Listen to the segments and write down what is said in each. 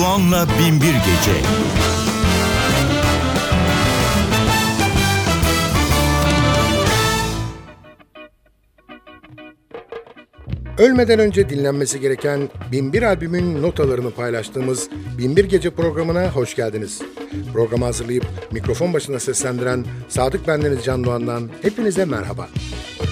Doğan'la Binbir Gece. Ölmeden önce dinlenmesi gereken Binbir albümün notalarını paylaştığımız Binbir Gece programına hoş geldiniz. Programı hazırlayıp mikrofon başına seslendiren Sadık Bendeniz Can Doğan'dan hepinize merhaba. waaw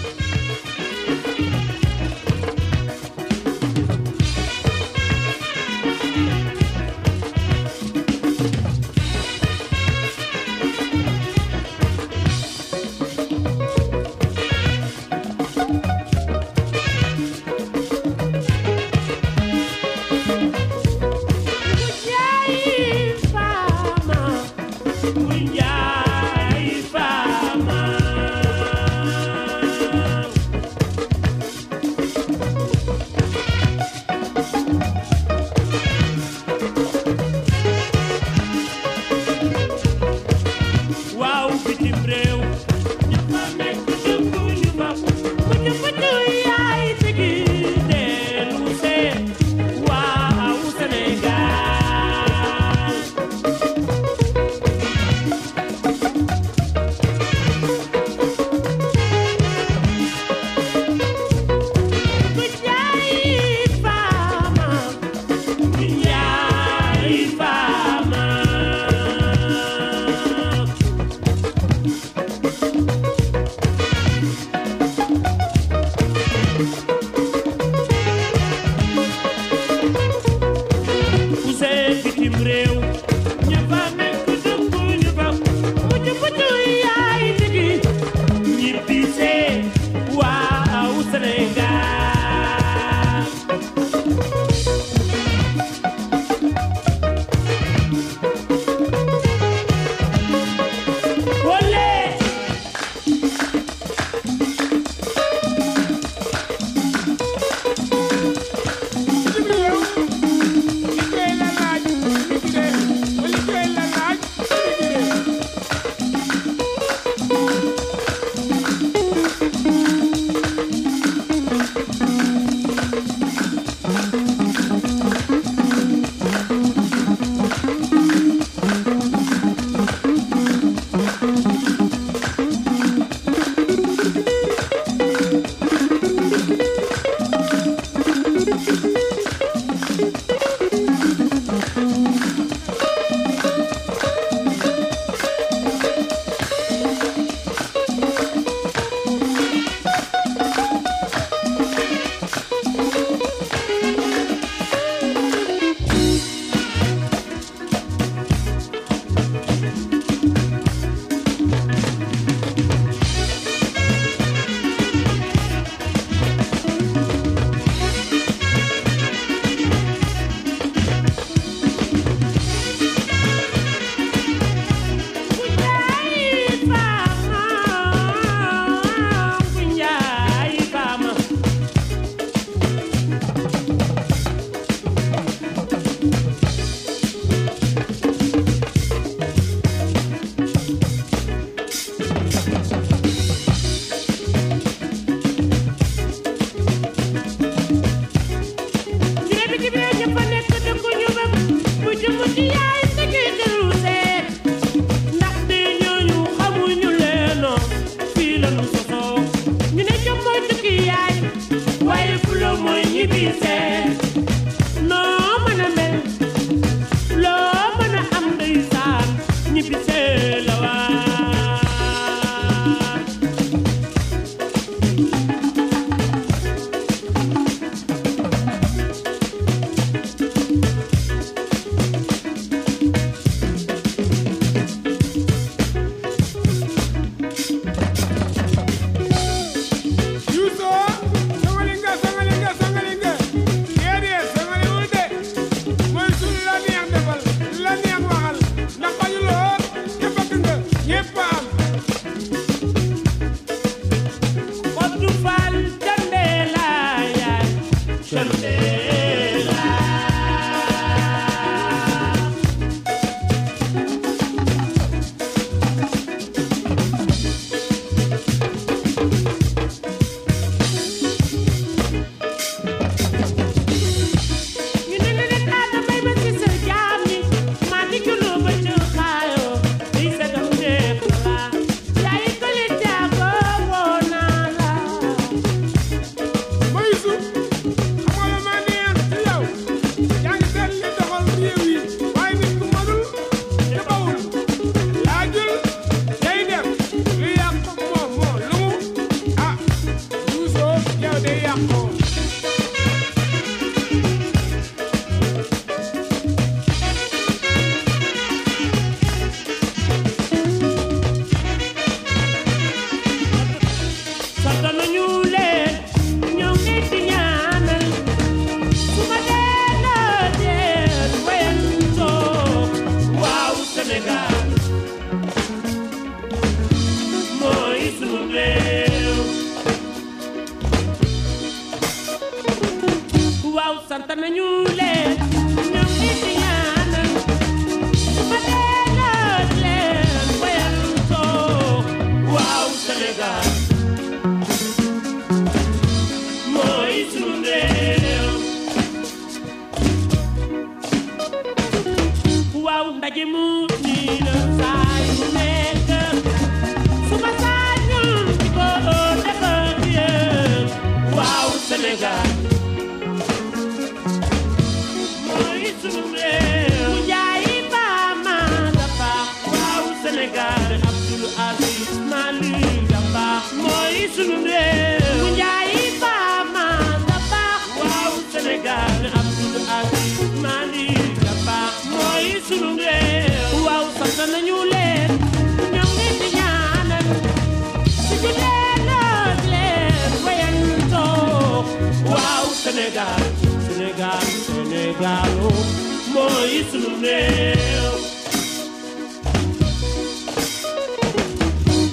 lu sosoo ñu ne jom mooy tukki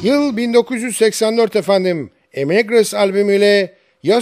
Yıl 1984 efendim. Emigres albümüyle Yo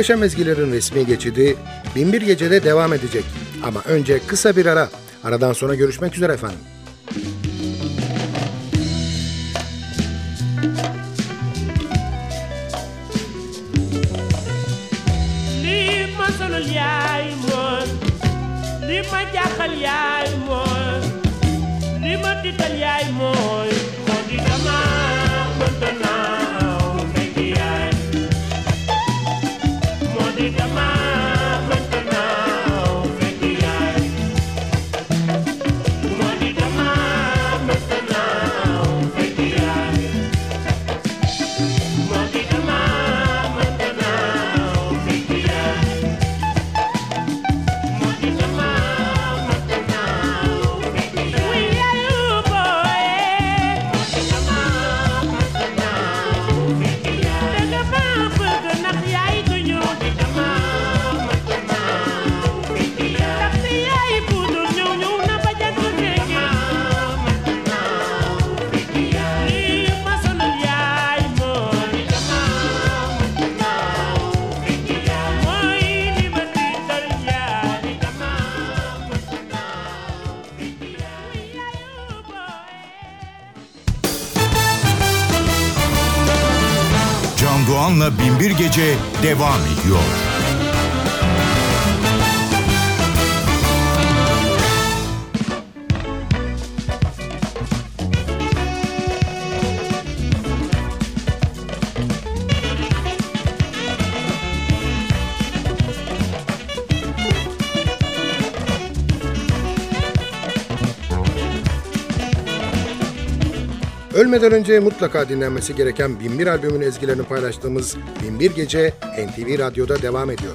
Muhteşem Ezgilerin resmi geçidi Binbir Gece'de devam edecek. Ama önce kısa bir ara. Aradan sonra görüşmek üzere efendim. devam ediyor. Ölmeden önce mutlaka dinlenmesi gereken 1001 albümün ezgilerini paylaştığımız 1001 Gece NTV Radyo'da devam ediyor.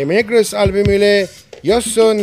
Emigres albümüyle Yo Soy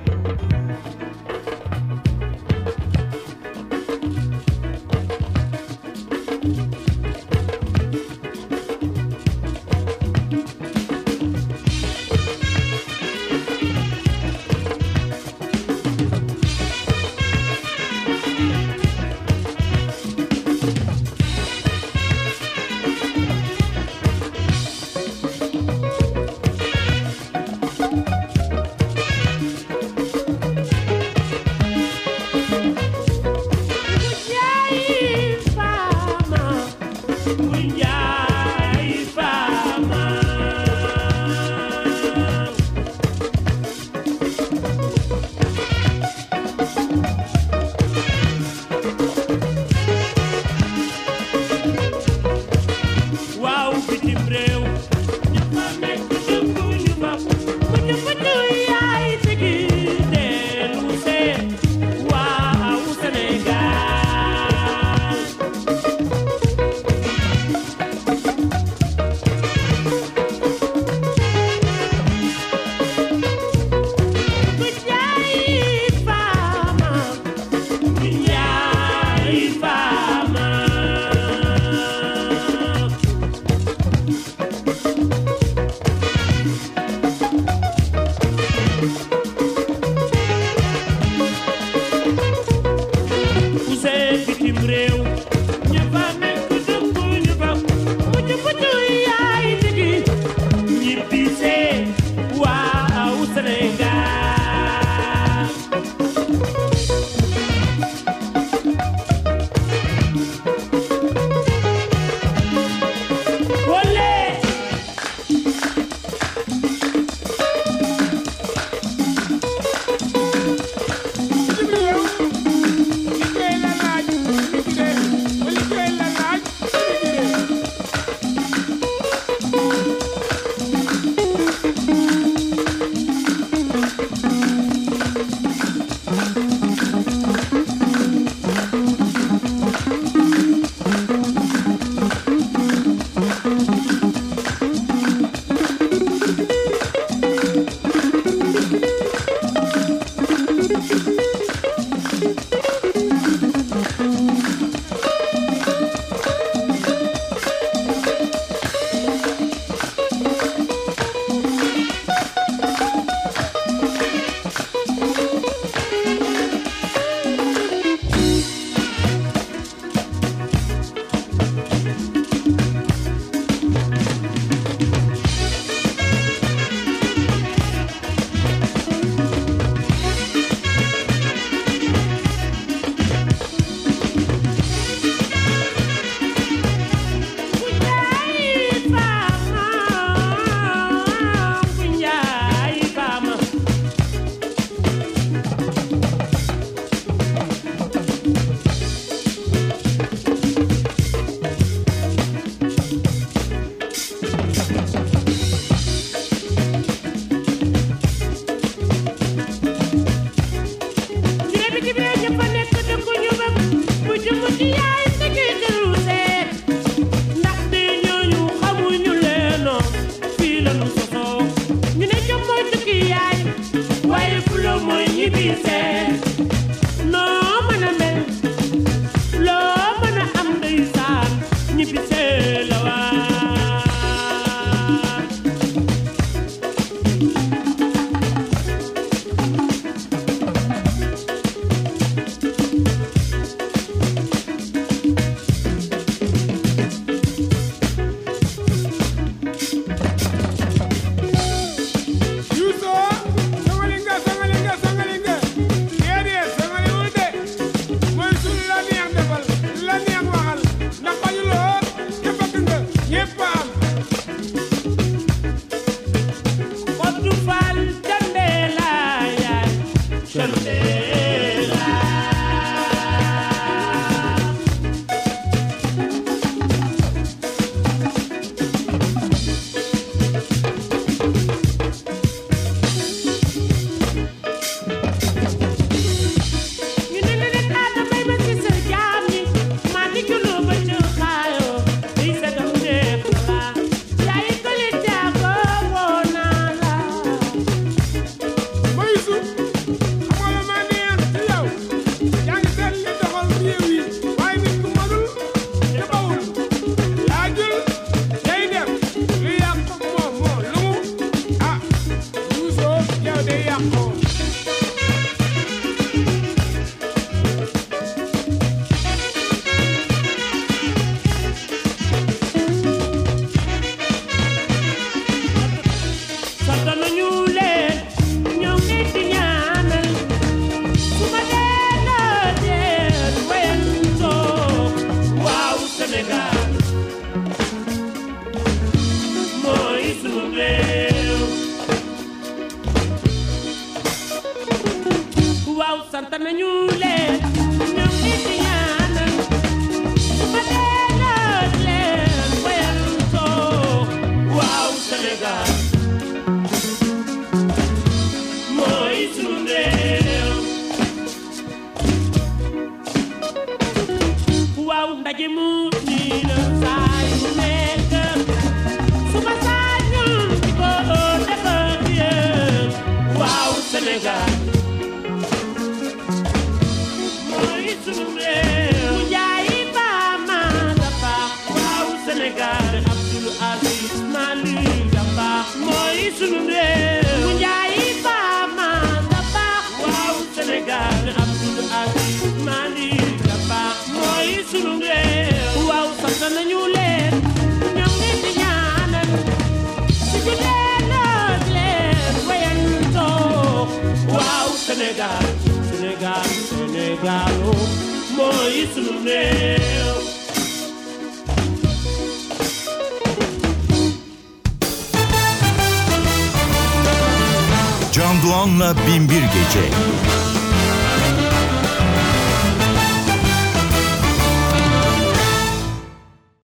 Hey.